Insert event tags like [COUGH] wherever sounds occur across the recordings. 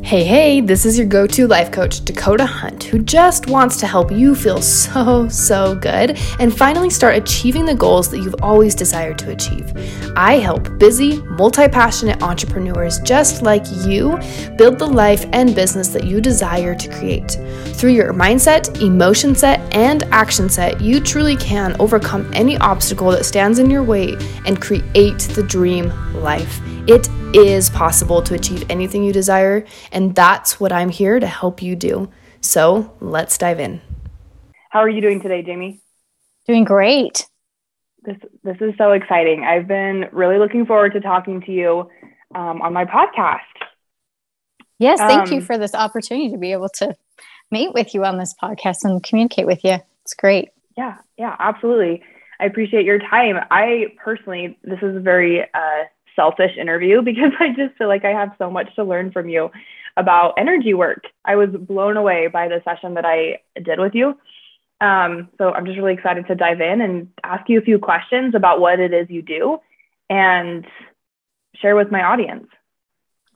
Hey, hey, this is your go to life coach, Dakota Hunt, who just wants to help you feel so, so good and finally start achieving the goals that you've always desired to achieve. I help busy, multi passionate entrepreneurs just like you build the life and business that you desire to create. Through your mindset, emotion set, and action set, you truly can overcome any obstacle that stands in your way and create the dream life. It is possible to achieve anything you desire, and that's what I'm here to help you do. So let's dive in. How are you doing today, Jamie? Doing great. This this is so exciting. I've been really looking forward to talking to you um, on my podcast. Yes, thank um, you for this opportunity to be able to meet with you on this podcast and communicate with you. It's great. Yeah, yeah, absolutely. I appreciate your time. I personally, this is a very uh, selfish interview [LAUGHS] because I just feel like I have so much to learn from you about energy work. I was blown away by the session that I did with you. Um, so I'm just really excited to dive in and ask you a few questions about what it is you do and share with my audience.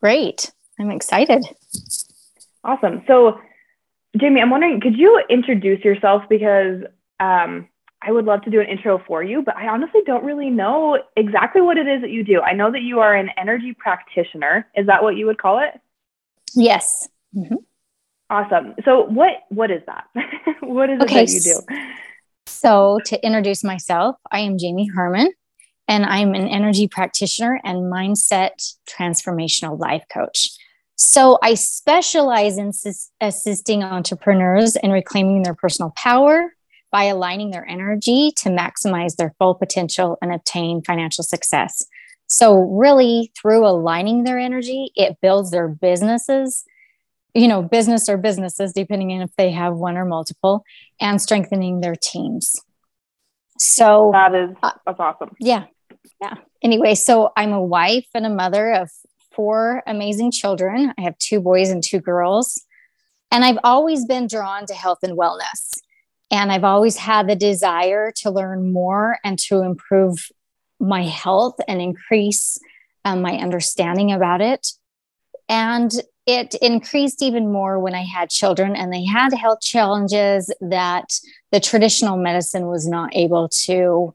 Great. I'm excited. Awesome. So, Jamie, I'm wondering, could you introduce yourself? Because um, I would love to do an intro for you, but I honestly don't really know exactly what it is that you do. I know that you are an energy practitioner. Is that what you would call it? Yes. Mm-hmm. Awesome. So what what is that? [LAUGHS] what is okay, it that you do? So to introduce myself, I am Jamie Herman and I'm an energy practitioner and mindset transformational life coach. So I specialize in assisting entrepreneurs in reclaiming their personal power, by aligning their energy to maximize their full potential and obtain financial success. So, really, through aligning their energy, it builds their businesses, you know, business or businesses, depending on if they have one or multiple, and strengthening their teams. So, that is uh, that's awesome. Yeah. Yeah. Anyway, so I'm a wife and a mother of four amazing children. I have two boys and two girls. And I've always been drawn to health and wellness. And I've always had the desire to learn more and to improve my health and increase um, my understanding about it. And it increased even more when I had children and they had health challenges that the traditional medicine was not able to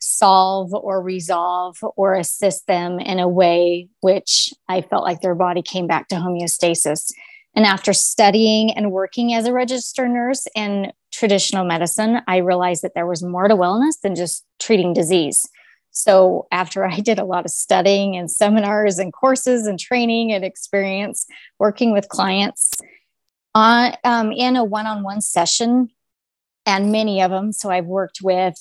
solve or resolve or assist them in a way which I felt like their body came back to homeostasis. And after studying and working as a registered nurse in traditional medicine, I realized that there was more to wellness than just treating disease. So, after [LAUGHS] I did a lot of studying and seminars and courses and training and experience working with clients on, um, in a one on one session, and many of them, so I've worked with,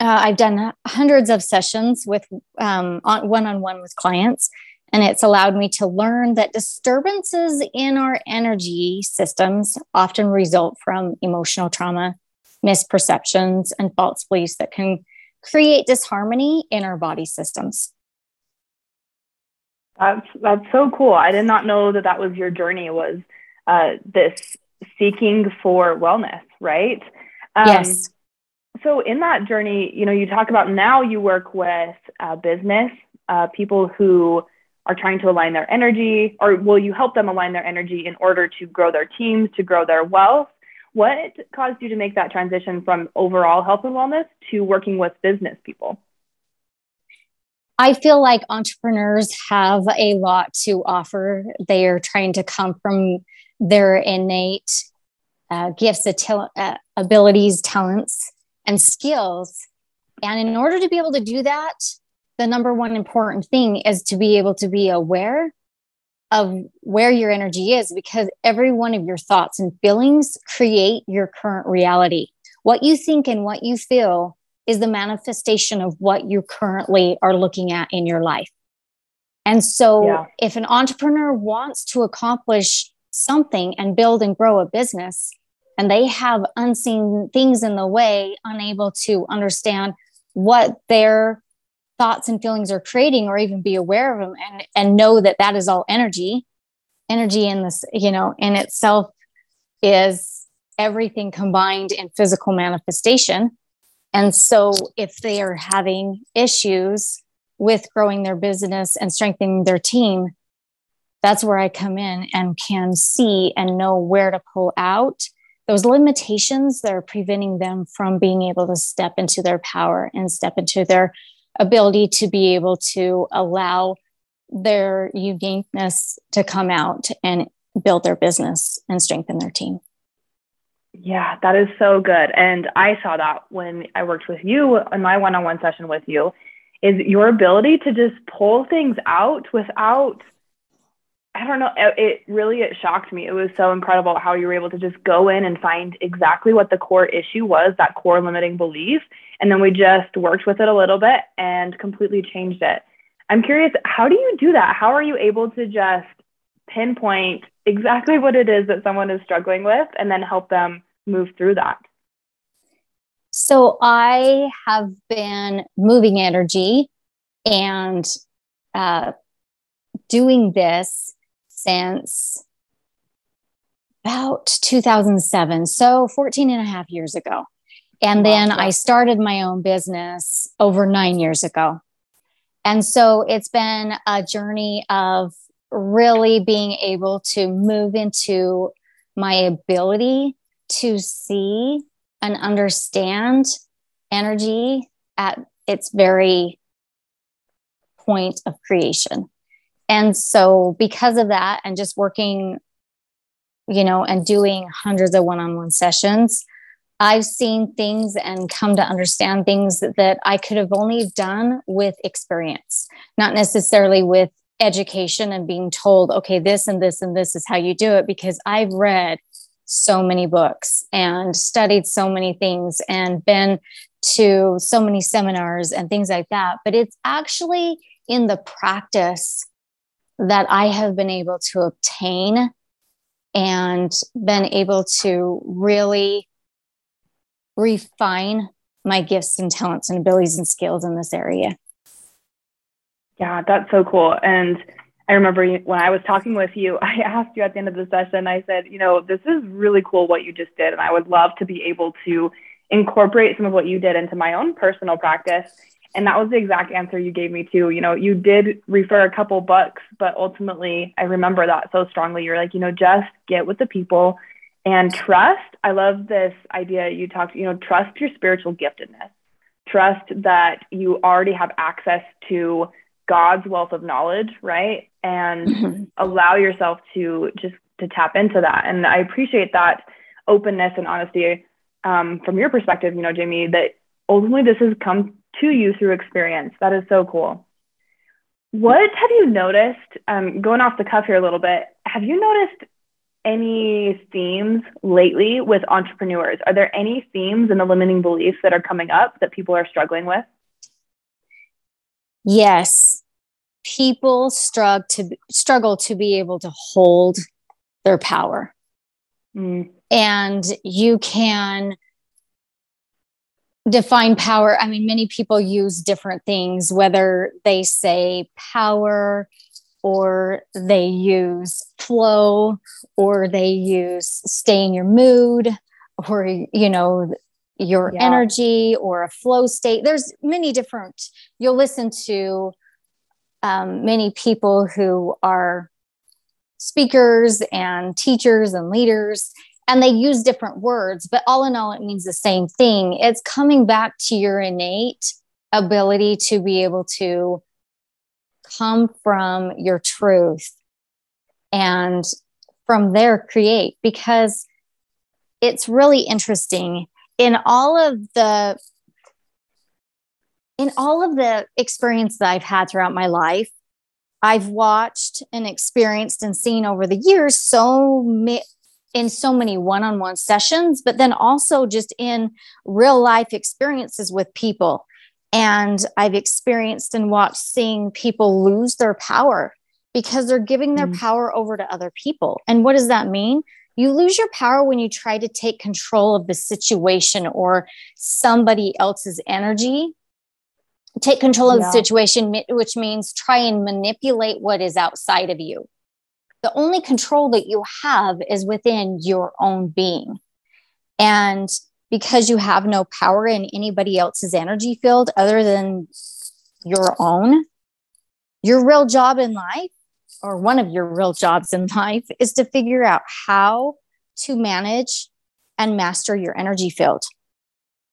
uh, I've done hundreds of sessions with one on one with clients and it's allowed me to learn that disturbances in our energy systems often result from emotional trauma, misperceptions, and false beliefs that can create disharmony in our body systems. That's that's so cool. I did not know that that was your journey. Was uh, this seeking for wellness, right? Um, yes. So in that journey, you know, you talk about now you work with uh, business uh, people who are trying to align their energy, or will you help them align their energy in order to grow their teams, to grow their wealth? What caused you to make that transition from overall health and wellness to working with business people? I feel like entrepreneurs have a lot to offer. They are trying to come from their innate uh, gifts, uh, abilities, talents, and skills. And in order to be able to do that, the number one important thing is to be able to be aware of where your energy is because every one of your thoughts and feelings create your current reality. What you think and what you feel is the manifestation of what you currently are looking at in your life. And so, yeah. if an entrepreneur wants to accomplish something and build and grow a business, and they have unseen things in the way, unable to understand what their thoughts and feelings are creating or even be aware of them and and know that that is all energy. Energy in this you know in itself is everything combined in physical manifestation. And so if they are having issues with growing their business and strengthening their team that's where I come in and can see and know where to pull out those limitations that are preventing them from being able to step into their power and step into their ability to be able to allow their uniqueness to come out and build their business and strengthen their team. Yeah, that is so good. And I saw that when I worked with you in my one on one session with you is your ability to just pull things out without I don't know. It really it shocked me. It was so incredible how you were able to just go in and find exactly what the core issue was, that core limiting belief, and then we just worked with it a little bit and completely changed it. I'm curious, how do you do that? How are you able to just pinpoint exactly what it is that someone is struggling with and then help them move through that? So I have been moving energy and uh, doing this since about 2007. So 14 and a half years ago. And then I started my own business over nine years ago. And so it's been a journey of really being able to move into my ability to see and understand energy at its very point of creation. And so, because of that, and just working, you know, and doing hundreds of one on one sessions, I've seen things and come to understand things that, that I could have only done with experience, not necessarily with education and being told, okay, this and this and this is how you do it, because I've read so many books and studied so many things and been to so many seminars and things like that. But it's actually in the practice that I have been able to obtain and been able to really refine my gifts and talents and abilities and skills in this area. Yeah, that's so cool. And I remember when I was talking with you, [LAUGHS] I asked you at the end of the session, I said, you know, this is really cool what you just did. And I would love to be able to incorporate some of what you did into my own personal practice. And that was the exact answer you gave me too. You know, you did refer a couple books, but ultimately I remember that so strongly. You're like, you know, just get with the people and trust. I love this idea you talked, you know, trust your spiritual giftedness. Trust that you already have access to God's wealth of knowledge, right? And mm-hmm. allow yourself to just to tap into that. And I appreciate that openness and honesty um, from your perspective, you know, Jamie, that ultimately this has come to you through experience. That is so cool. What have you noticed, um, going off the cuff here a little bit, have you noticed any themes lately with entrepreneurs? Are there any themes and the limiting beliefs that are coming up that people are struggling with? Yes. People struggle to struggle to be able to hold their power. Mm. And you can define power. I mean, many people use different things, whether they say power or they use flow or they use stay in your mood or, you know, your yeah. energy or a flow state. There's many different, you'll listen to um, many people who are speakers and teachers and leaders and they use different words, but all in all, it means the same thing. It's coming back to your innate ability to be able to come from your truth and from there create because it's really interesting in all of the in all of the experience that I've had throughout my life, I've watched and experienced and seen over the years so many in so many one-on-one sessions, but then also just in real life experiences with people. And I've experienced and watched seeing people lose their power because they're giving their mm. power over to other people. And what does that mean? You lose your power when you try to take control of the situation or somebody else's energy. Take control of yeah. the situation, which means try and manipulate what is outside of you. The only control that you have is within your own being. And because you have no power in anybody else's energy field other than your own, your real job in life or one of your real jobs in life is to figure out how to manage and master your energy field,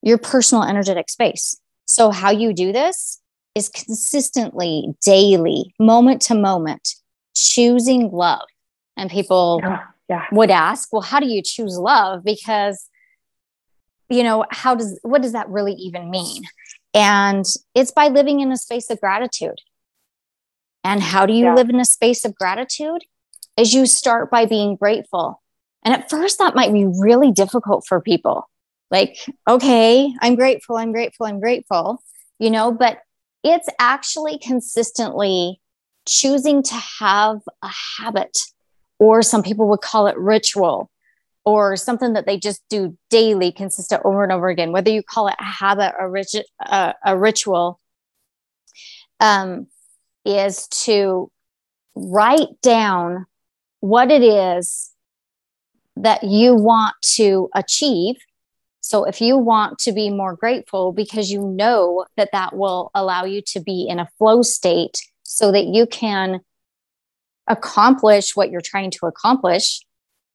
your personal energetic space. So, how you do this is consistently, daily, moment to moment, choosing love. And people yeah, yeah. would ask, well, how do you choose love? Because, you know, how does, what does that really even mean? And it's by living in a space of gratitude. And how do you yeah. live in a space of gratitude? Is you start by being grateful. And at first, that might be really difficult for people. Like, okay, I'm grateful, I'm grateful, I'm grateful, you know, but it's actually consistently choosing to have a habit, or some people would call it ritual, or something that they just do daily, consistent over and over again, whether you call it a habit or rit- uh, a ritual. Um, is to write down what it is that you want to achieve. So, if you want to be more grateful because you know that that will allow you to be in a flow state so that you can accomplish what you're trying to accomplish,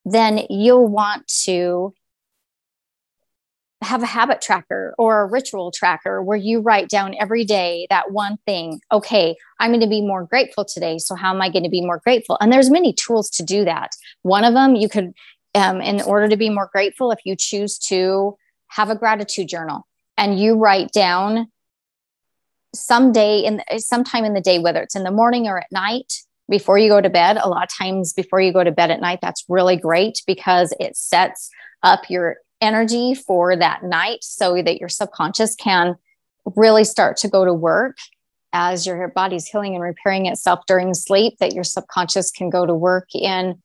then you'll want to have a habit tracker or a ritual tracker where you write down every day that one thing okay i'm going to be more grateful today so how am i going to be more grateful? And there's many tools to do that. One of them you could um, in order to be more grateful if you choose to have a gratitude journal and you write down someday in sometime in the day whether it's in the morning or at night before you go to bed a lot of times before you go to bed at night that's really great because it sets up your energy for that night so that your subconscious can really start to go to work as your body's healing and repairing itself during sleep that your subconscious can go to work in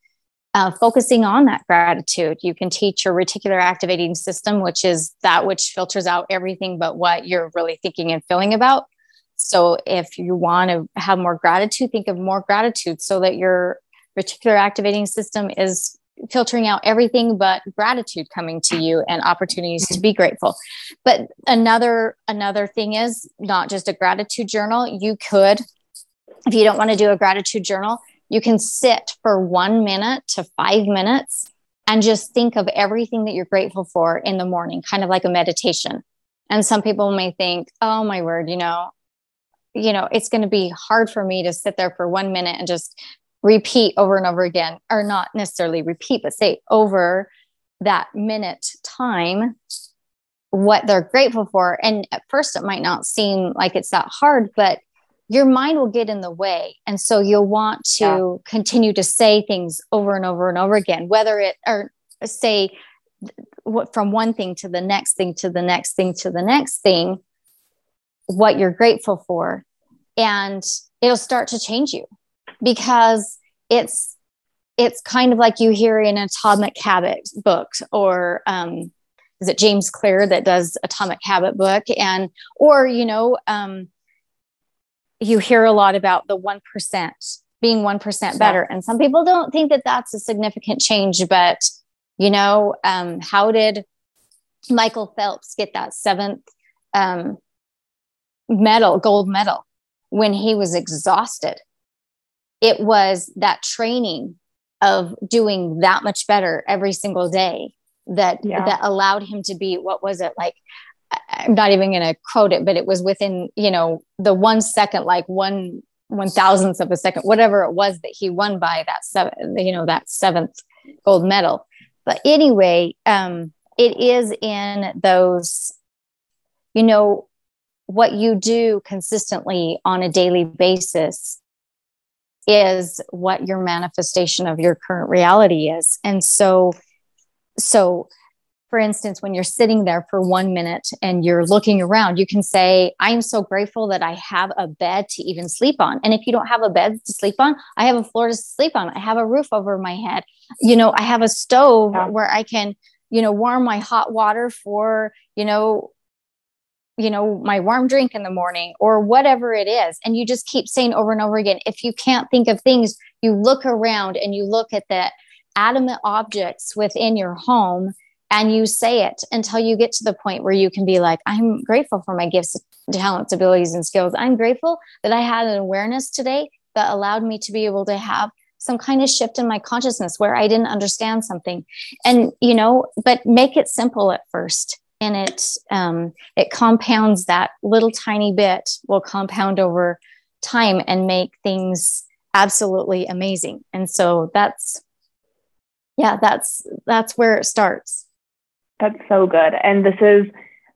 uh, focusing on that gratitude. You can teach your reticular activating system which is that which filters out everything but what you're really thinking and feeling about so if you want to have more gratitude think of more gratitude so that your reticular activating system is filtering out everything but gratitude coming to you and opportunities to be grateful. But another another thing is not just a gratitude journal. You could if you don't want to do a gratitude journal you can sit for 1 minute to 5 minutes and just think of everything that you're grateful for in the morning kind of like a meditation. And some people may think oh my word you know you know it's going to be hard for me to sit there for 1 minute and just repeat over and over again, or not necessarily repeat, but say over that minute time what they're grateful for. And at first, it might not seem like it's that hard, but your mind will get in the way. And so you'll want to yeah. continue to say things over and over and over again, whether it or say what from one thing to the next thing to the next thing to the next thing, what you're grateful for. And it'll start to change you because it's it's kind of like you hear in atomic habit books or um, is it james clear that does atomic habit book? And or you know um, you hear a lot about the 1% being 1% better. And some people don't think that that's a significant change but you know um, how did michael phelps get that seventh um, medal gold medal when he was exhausted it was that training of doing that much better every single day that yeah. that allowed him to be what was it like i'm not even going to quote it but it was within you know the one second like one one thousandth of a second whatever it was that he won by that seven you know that seventh gold medal but anyway um it is in those you know what you do consistently on a daily basis is what your manifestation of your current reality is. And so so for instance when you're sitting there for 1 minute and you're looking around you can say i'm so grateful that i have a bed to even sleep on. And if you don't have a bed to sleep on i have a floor to sleep on. I have a roof over my head. You know i have a stove yeah. where i can you know warm my hot water for you know you know, my warm drink in the morning or whatever it is. And you just keep saying over and over again, if you can't think of things, you look around and you look at the adamant objects within your home and you say it until you get to the point where you can be like, I'm grateful for my gifts, talents, abilities, and skills. I'm grateful that I had an awareness today that allowed me to be able to have some kind of shift in my consciousness where I didn't understand something. And, you know, but make it simple at first. And it um, it compounds that little tiny bit will compound over time and make things absolutely amazing. And so that's yeah, that's that's where it starts. That's so good. And this is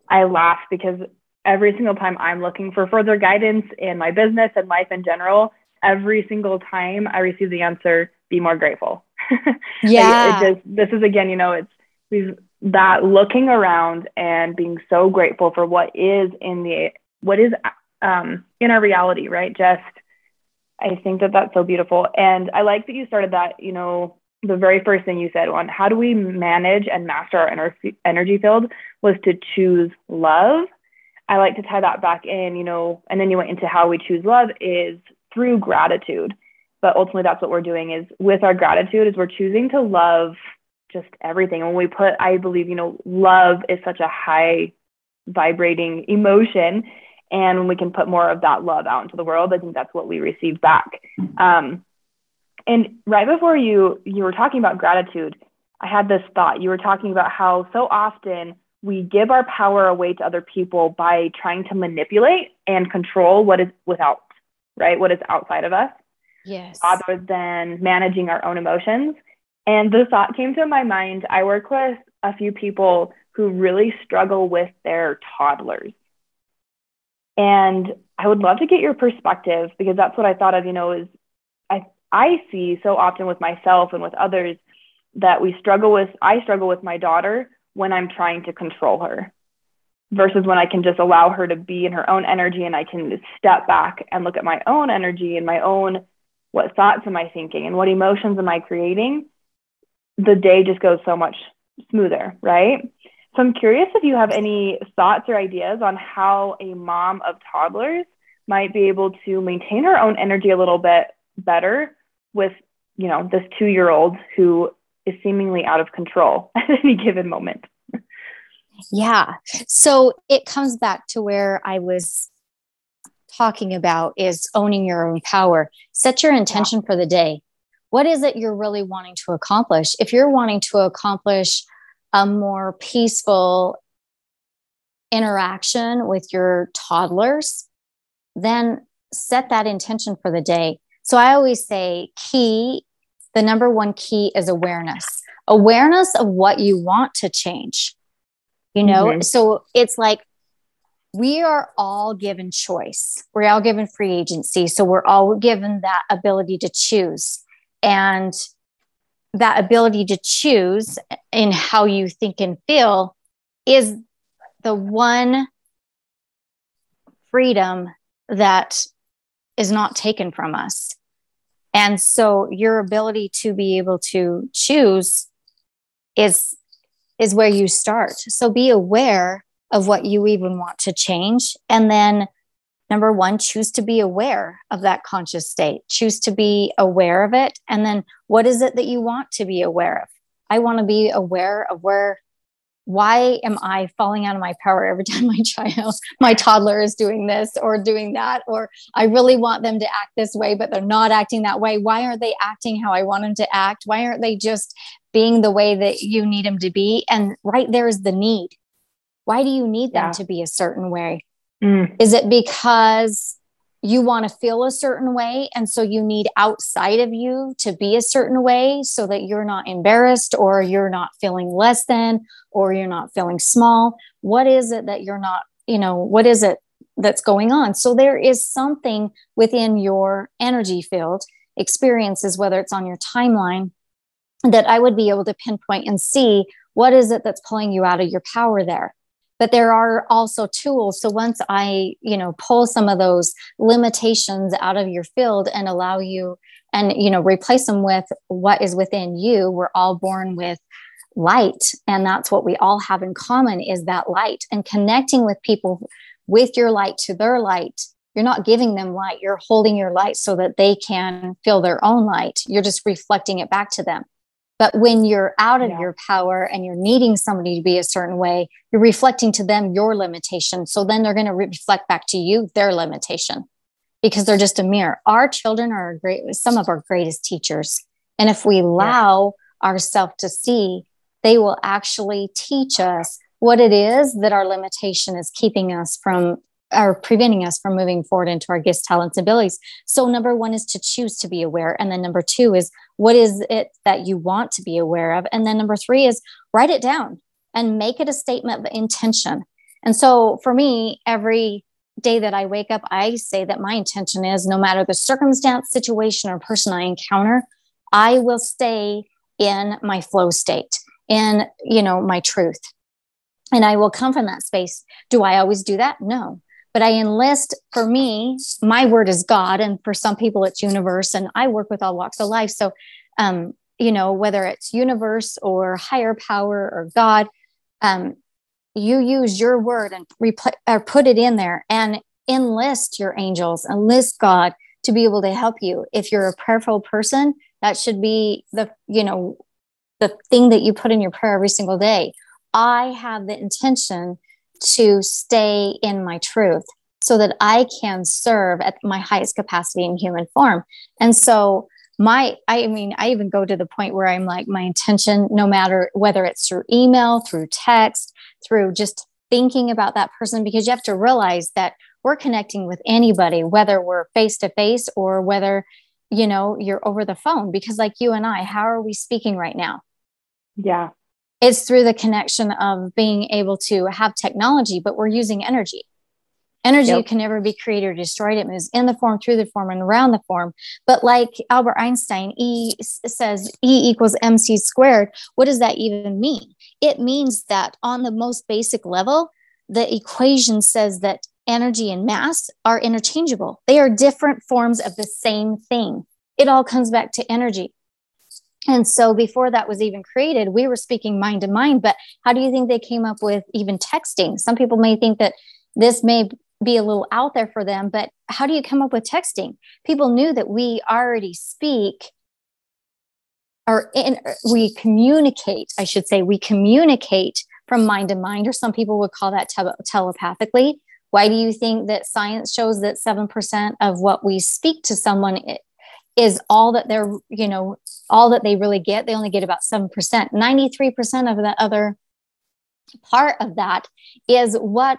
I laugh because every single time I'm looking for further guidance in my business and life in general, every single time I receive the answer, be more grateful. [LAUGHS] Yeah. it, it just, this is again, you know, it's we've that looking around and being so grateful for what is in the what is um, in our reality, right? Just I think that that's so beautiful, and I like that you started that. You know, the very first thing you said on how do we manage and master our ener- energy field was to choose love. I like to tie that back in, you know, and then you went into how we choose love is through gratitude. But ultimately, that's what we're doing is with our gratitude is we're choosing to love just everything. When we put, I believe, you know, love is such a high vibrating emotion. And when we can put more of that love out into the world, I think that's what we receive back. Um, and right before you you were talking about gratitude, I had this thought. You were talking about how so often we give our power away to other people by trying to manipulate and control what is without right? What is outside of us. Yes. Rather than managing our own emotions. And the thought came to my mind I work with a few people who really struggle with their toddlers. And I would love to get your perspective because that's what I thought of, you know, is I I see so often with myself and with others that we struggle with I struggle with my daughter when I'm trying to control her versus when I can just allow her to be in her own energy and I can step back and look at my own energy and my own what thoughts am I thinking and what emotions am I creating, the day just goes so much smoother, right? So I'm curious if you have any thoughts or ideas on how a mom of toddlers might be able to maintain her own energy a little bit better with, you know, this 2-year-old who is seemingly out of control [LAUGHS] at any given moment. Yeah. So it comes back to where I was talking about is owning your own power. Set your intention yeah. for the day. What is it you're really wanting to accomplish? If you're wanting to accomplish a more peaceful interaction with your toddlers, then set that intention for the day. So I always say, key, the number one key is awareness awareness of what you want to change you know mm-hmm. so it's like we are all given choice we're all given free agency so we're all given that ability to choose and that ability to choose in how you think and feel is the one freedom that is not taken from us and so your ability to be able to choose is is where you start. So be aware of what you even want to change. And then, number one, choose to be aware of that conscious state, choose to be aware of it. And then, what is it that you want to be aware of? I want to be aware of where why am I falling out of my power every [LAUGHS] time my child, my toddler is doing this or doing that? Or I really want them to act this way, but they're not acting that way. Why aren't they acting how I want them to act? Why aren't they just being the way that you need them to be? And right there is the need. Why do you need them yeah. to be a certain way? Mm. Is it because you want to feel a certain way and so you need outside of you to be a certain way so that you're not embarrassed or you're not feeling less than or you're not feeling small? What is it that you're not you know what is it that's going on? So there is something within your energy field experiences whether it's on your timeline that i would be able to pinpoint and see what is it that's pulling you out of your power there but there are also tools. So once i you know pull some of those limitations out of your field and allow you and you know replace them with what is within you we're all born with light. And that's what we all have in common is that light and connecting with people with your light to their light. You're not giving them light. You're holding your light so that they can feel their own light. You're just reflecting it back to them but when you're out of yeah. your power and you're needing somebody to be a certain way, you're reflecting to them your limitation. So then they're going to reflect back to you their limitation. because they're just a mirror. Our children are great, some of our greatest teachers. And if we allow yeah. ourselves to see, they will actually teach us what it is that our limitation is keeping us from or preventing us from moving forward into our gifts, talents, abilities. So, number one is to choose to be aware. And then number two is what is it that you want to be aware of? And then number three is write it down and make it a statement of intention. And so, for me, every day that I wake up, I say that my intention is no matter the circumstance, situation, or person I encounter, I will stay in my flow state, in, you know, my truth. And I will come from that space. Do I always do that? No. But I enlist for me, my word is God. And for some people, it's universe. And I work with all walks of life. So, um, you know, whether it's universe or higher power or God, um, you use your word and repl- or put it in there and enlist your angels, enlist God to be able to help you. If you're a prayerful person, that should be the, you know, the thing that you put in your prayer every single day. I have the intention to stay in my truth so that I can serve at my highest capacity in human form. And so my I mean I even go to the point where I'm like my intention no matter whether it's through email, through text, through just thinking about that person because you have to realize that we're connecting with anybody whether we're face to face or whether you know you're over the phone because like you and I how are we speaking right now? Yeah it's through the connection of being able to have technology, but we're using energy. Energy yep. can never be created or destroyed. It moves in the form, through the form, and around the form. But like Albert Einstein, E says E equals mc squared. What does that even mean? It means that on the most basic level, the equation says that energy and mass are interchangeable. They are different forms of the same thing. It all comes back to energy. And so before that was even created, we were speaking mind to mind. But how do you think they came up with even texting? Some people may think that this may be a little out there for them, but how do you come up with texting? People knew that we already speak or in, we communicate, I should say, we communicate from mind to mind, or some people would call that te- telepathically. Why do you think that science shows that 7% of what we speak to someone is all that they're, you know, all that they really get. They only get about 7%. 93% of the other part of that is what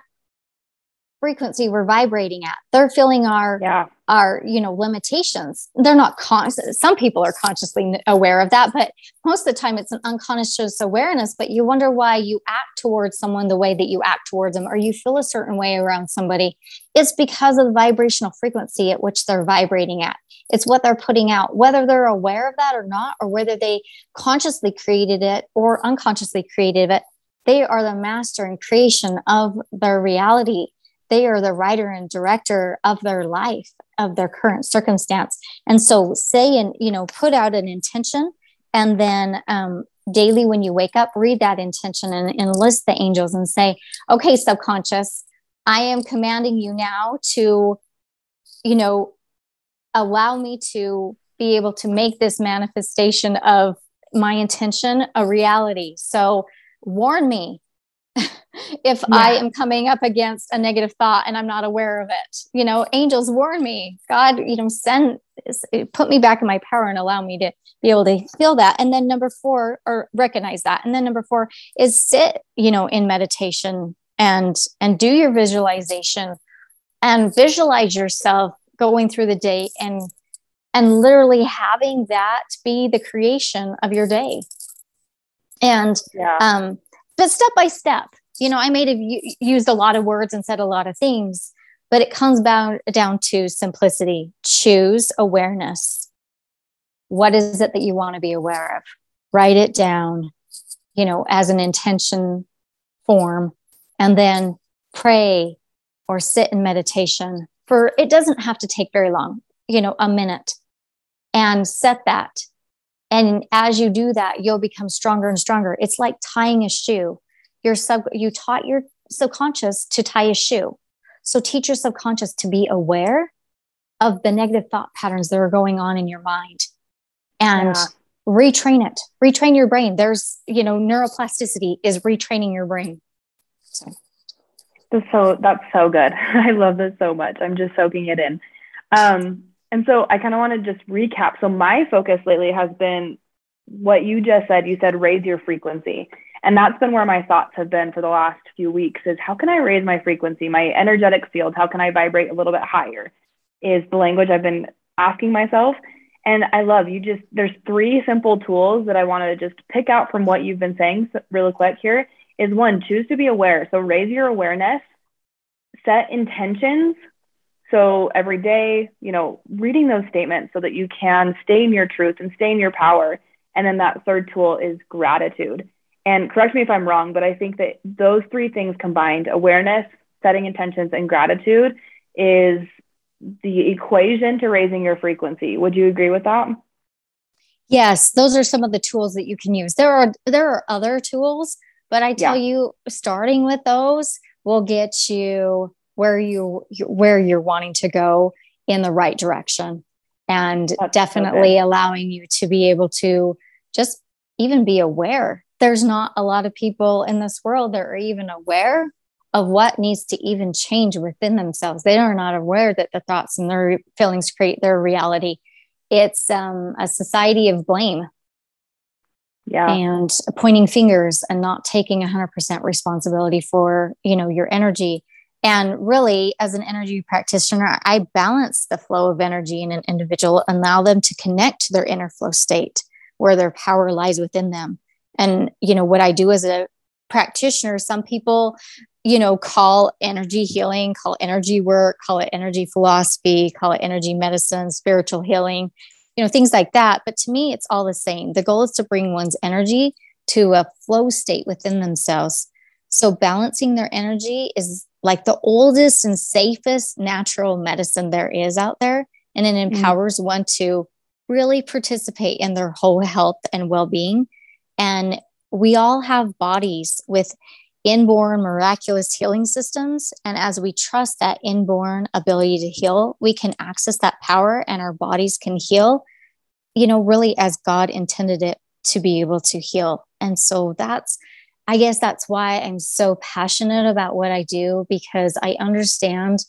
frequency we're vibrating at. They're feeling our yeah. our you know limitations. They're not conscious. Some people are consciously aware of that, but most of the time it's an unconscious awareness. But you wonder why you act towards someone the way that you act towards them, or you feel a certain way around somebody. It's because of the vibrational frequency at which they're vibrating at. It's what they're putting out, whether they're aware of that or not, or whether they consciously created it or unconsciously created it. They are the master and creation of their reality they are the writer and director of their life of their current circumstance. And so say and you know put out an intention and then um, daily when you wake up read that intention and enlist the angels and say okay subconscious i am commanding you now to you know allow me to be able to make this manifestation of my intention a reality. So warn me [LAUGHS] if yeah. I am coming up against a negative thought and I'm not aware of it. You know, angels warn me. God, you know, send put me back in my power and allow me to be able to feel that. And then number 4 or recognize that. And then number 4 is sit, you know, in meditation and and do your visualization and visualize yourself going through the day and and literally having that be the creation of your day. And yeah. um but step by step you know, I may have used a lot of words and said a lot of things, but it comes down, down to simplicity. Choose awareness. What is it that you want to be aware of? Write it down, you know, as an intention form, and then pray or sit in meditation for it doesn't have to take very long, you know, a minute, and set that. And as you do that, you'll become stronger and stronger. It's like tying a shoe. Your sub you taught your subconscious to tie a shoe. So teach your subconscious to be aware of the negative thought patterns that are going on in your mind and yeah. retrain it. Retrain your brain. There's you know neuroplasticity is retraining your brain. So that's so that's so good. [LAUGHS] I love this so much. I'm just soaking it in. Um, and so I kind of want to just recap. So my focus lately has been what you just said. You said raise your frequency. And that's been where my thoughts have been for the last few weeks is how can I raise my frequency, my energetic field? How can I vibrate a little bit higher? Is the language I've been asking myself. And I love you just, there's three simple tools that I want to just pick out from what you've been saying really quick here is one, choose to be aware. So raise your awareness, set intentions. So every day, you know, reading those statements so that you can stay in your truth and stay in your power. And then that third tool is gratitude. And correct me if I'm wrong, but I think that those three things combined awareness, setting intentions, and gratitude is the equation to raising your frequency. Would you agree with that? Yes, those are some of the tools that you can use. There are there are other tools, but I tell yeah. you starting with those will get you where you where you're wanting to go in the right direction and That's definitely so allowing you to be able to just even be aware. There's not a lot of people in this world that are even aware of what needs to even change within themselves. They are not aware that the thoughts and their feelings create their reality. It's um, a society of blame. Yeah. And pointing fingers and not taking 100% responsibility for, you know, your energy. And really, as an energy practitioner, I balance the flow of energy in an individual, allow them to connect to their inner flow state where their power lies within them. And, you know, what I do as a practitioner, some people you know, call energy healing, call energy work, call it energy philosophy, call it energy medicine, spiritual healing, you know, things like that. But to me, it's all the same. The goal is to bring one's energy to a flow state within themselves. So balancing their energy is like the oldest and safest natural medicine there is out there. And it mm. empowers mm. one to really participate in their whole health and well being. And we all have bodies with inborn miraculous healing systems. And as we trust that inborn ability to heal, we can access that power and our bodies can heal, you know, really as God intended it to be able to heal. And so that's, I guess that's why I'm so passionate about what I do because I understand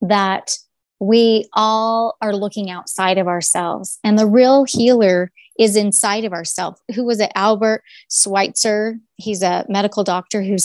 that we all are looking outside of ourselves and the real healer is inside of ourselves. Who was it? Albert schweitzer. He's a medical doctor who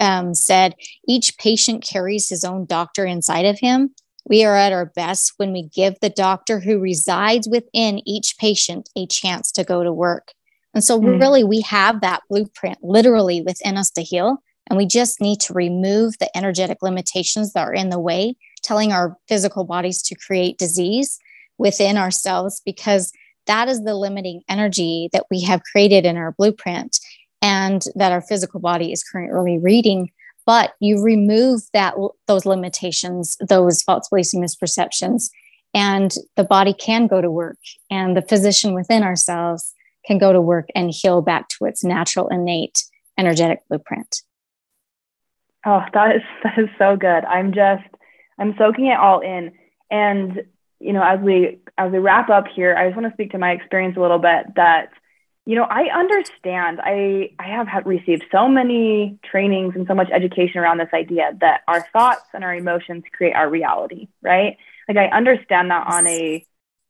um, said each patient carries his own doctor inside of him. We are at our best when we give the doctor who resides within each patient a chance to go to work and so mm. really we have that blueprint literally within us to heal and we just need to remove the energetic limitations that are in the way telling our physical bodies to create disease within ourselves because that is the limiting energy that we have created in our blueprint and that our physical body is currently reading but you remove that those limitations those false beliefs and misperceptions and the body can go to work and the physician within ourselves can go to work and heal back to its natural innate energetic blueprint oh that is [LAUGHS] that is so good i'm just I'm soaking it all in. And, you know, as we as we wrap up here, I just want to speak to my experience a little bit that, you know, I understand. I I have had received so many trainings and so much education around this idea that our thoughts and our emotions create our reality, right? Like I understand that on a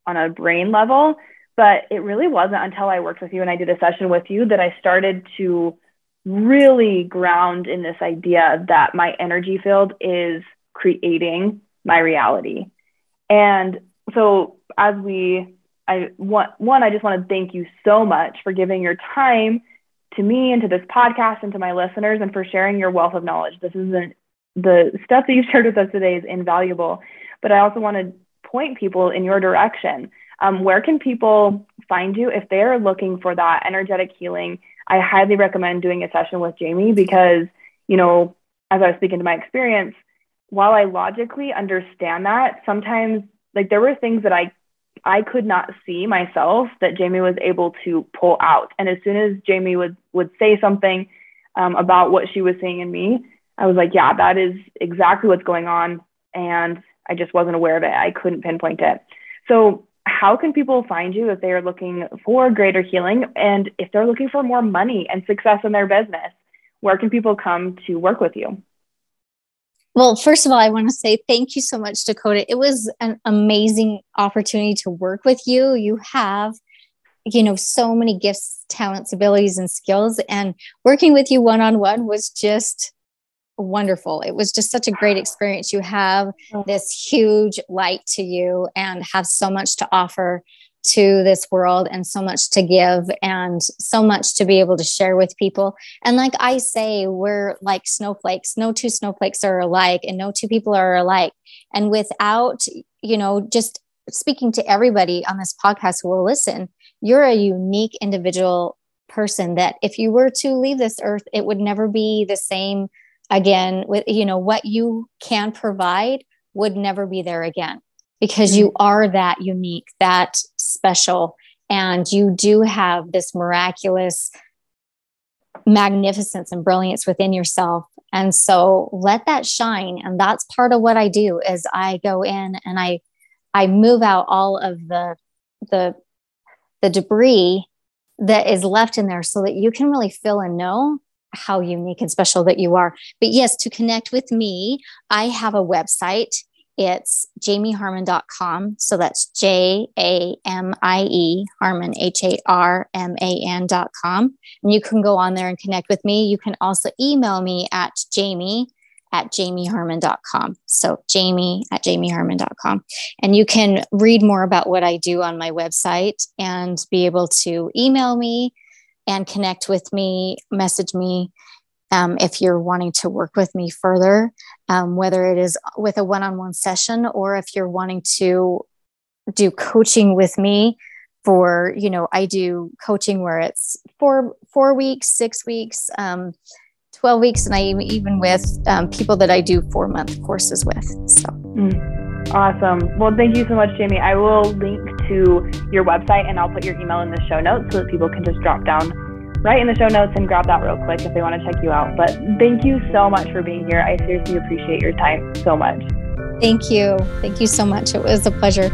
on a brain level, but it really wasn't until I worked with you and I did a session with you that I started to really ground in this idea that my energy field is creating my reality. And so as we I want one, I just want to thank you so much for giving your time to me and to this podcast and to my listeners and for sharing your wealth of knowledge. This isn't the stuff that you've shared with us today is invaluable. But I also want to point people in your direction. Um, where can people find you if they're looking for that energetic healing? I highly recommend doing a session with Jamie because, you know, as I was speaking to my experience, while I logically understand that, sometimes like there were things that I I could not see myself that Jamie was able to pull out. And as soon as Jamie would would say something um, about what she was seeing in me, I was like, yeah, that is exactly what's going on. And I just wasn't aware of it. I couldn't pinpoint it. So how can people find you if they are looking for greater healing and if they're looking for more money and success in their business? Where can people come to work with you? Well, first of all, I want to say thank you so much, Dakota. It was an amazing opportunity to work with you. You have, you know, so many gifts, talents, abilities, and skills. And working with you one on one was just wonderful. It was just such a great experience. You have this huge light to you and have so much to offer to this world and so much to give and so much to be able to share with people. And like I say, we're like snowflakes. No two snowflakes are alike and no two people are alike. And without, you know, just speaking to everybody on this podcast who will listen, you're a unique individual person that if you were to leave this earth, it would never be the same again with, you know, what you can provide would never be there again because you mm-hmm. are that unique, that special, and you do have this miraculous magnificence and brilliance within yourself. And so let that shine. And that's part of what I do is I go in and I I move out all of the the the debris that is left in there so that you can really feel and know how unique and special that you are. But yes, to connect with me, I have a website it's jamieharman.com. So that's J A M I E Harman, H A R M A N.com. And you can go on there and connect with me. You can also email me at jamie at jamieharman.com. So jamie at jamieharman.com. And you can read more about what I do on my website and be able to email me and connect with me, message me um, if you're wanting to work with me further, um, whether it is with a one on one session or if you're wanting to do coaching with me for, you know, I do coaching where it's four, four weeks, six weeks, um, 12 weeks, and I even with um, people that I do four month courses with. So. Mm. Awesome. Well, thank you so much, Jamie. I will link to your website and I'll put your email in the show notes so that people can just drop down right in the show notes and grab that real quick if they want to check you out. But thank you so much for being here. I seriously appreciate your time so much. Thank you. Thank you so much. It was a pleasure.